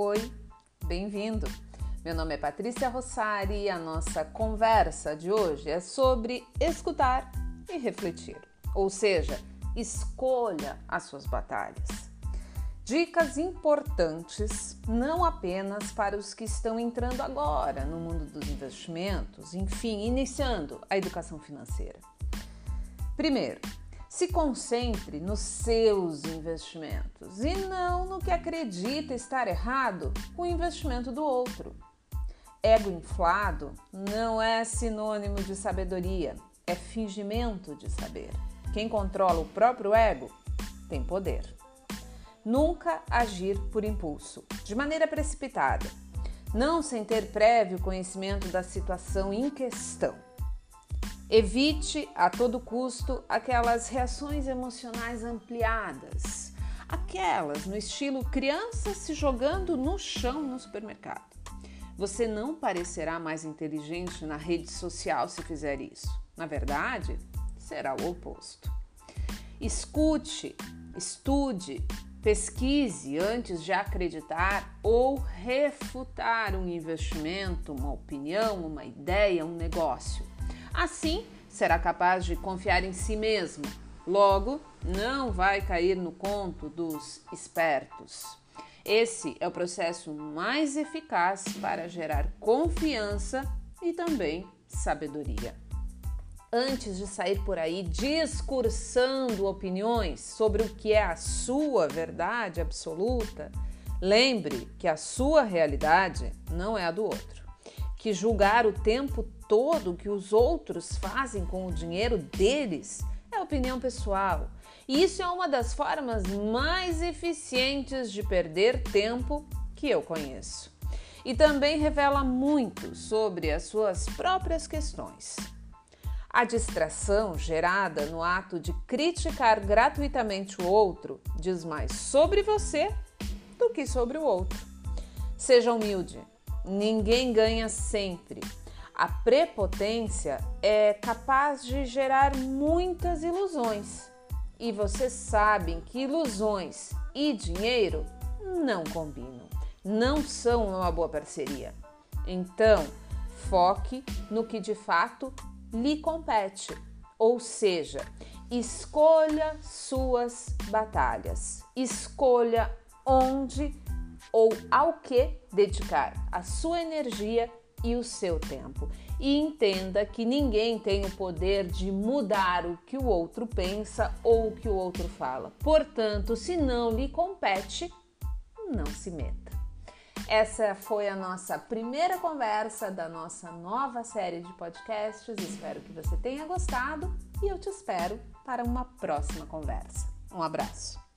Oi, bem-vindo! Meu nome é Patrícia Rossari e a nossa conversa de hoje é sobre escutar e refletir, ou seja, escolha as suas batalhas. Dicas importantes não apenas para os que estão entrando agora no mundo dos investimentos, enfim, iniciando a educação financeira. Primeiro, se concentre nos seus investimentos e não no que acredita estar errado com o investimento do outro. Ego inflado não é sinônimo de sabedoria, é fingimento de saber. Quem controla o próprio ego tem poder. Nunca agir por impulso, de maneira precipitada, não sem ter prévio conhecimento da situação em questão. Evite a todo custo aquelas reações emocionais ampliadas, aquelas no estilo criança se jogando no chão no supermercado. Você não parecerá mais inteligente na rede social se fizer isso. Na verdade, será o oposto. Escute, estude, pesquise antes de acreditar ou refutar um investimento, uma opinião, uma ideia, um negócio. Assim, será capaz de confiar em si mesmo. Logo, não vai cair no conto dos espertos. Esse é o processo mais eficaz para gerar confiança e também sabedoria. Antes de sair por aí discursando opiniões sobre o que é a sua verdade absoluta, lembre que a sua realidade não é a do outro. Que julgar o tempo todo que os outros fazem com o dinheiro deles é opinião pessoal. E isso é uma das formas mais eficientes de perder tempo que eu conheço. E também revela muito sobre as suas próprias questões. A distração gerada no ato de criticar gratuitamente o outro diz mais sobre você do que sobre o outro. Seja humilde, ninguém ganha sempre a prepotência é capaz de gerar muitas ilusões. E vocês sabem que ilusões e dinheiro não combinam, não são uma boa parceria. Então, foque no que de fato lhe compete, ou seja, escolha suas batalhas, escolha onde ou ao que dedicar a sua energia e o seu tempo. E entenda que ninguém tem o poder de mudar o que o outro pensa ou o que o outro fala. Portanto, se não lhe compete, não se meta. Essa foi a nossa primeira conversa da nossa nova série de podcasts. Espero que você tenha gostado e eu te espero para uma próxima conversa. Um abraço.